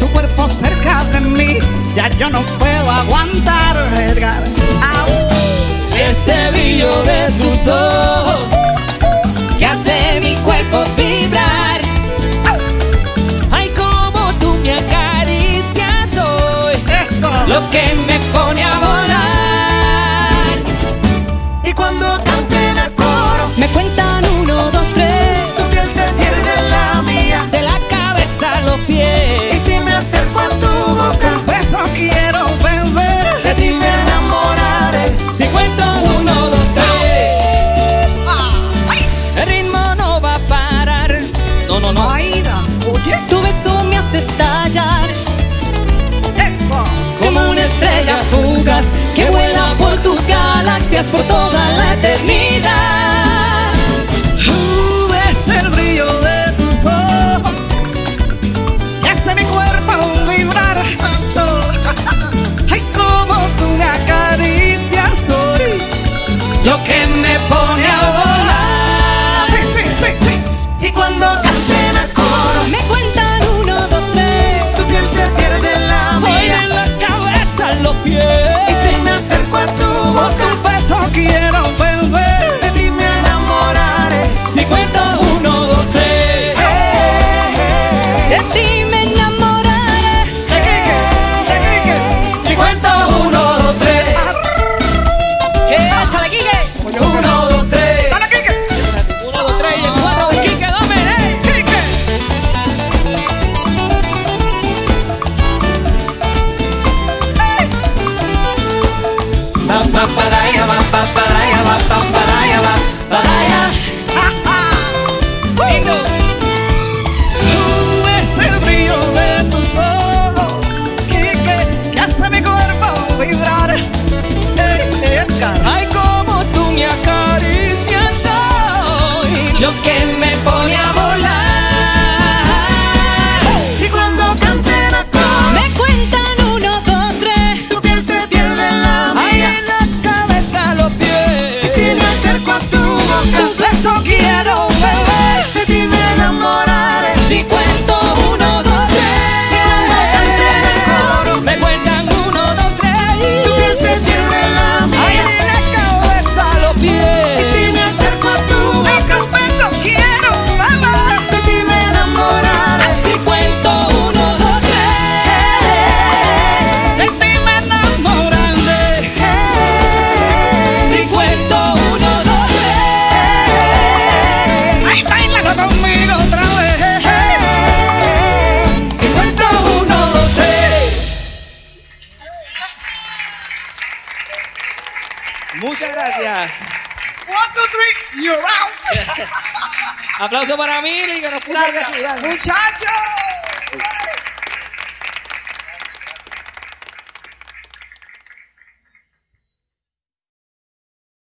tu cuerpo cerca de mí, ya yo no puedo aguantar, Edgar. ¡Au! Ese brillo de tus ojos que hace mi cuerpo vibrar. Ay, como tú me acaricias hoy, Eso. lo que me gracias por toda la eternidad. Gracias. One, two, three, you're out. Aplauso para mí, que nos puso Muchachos.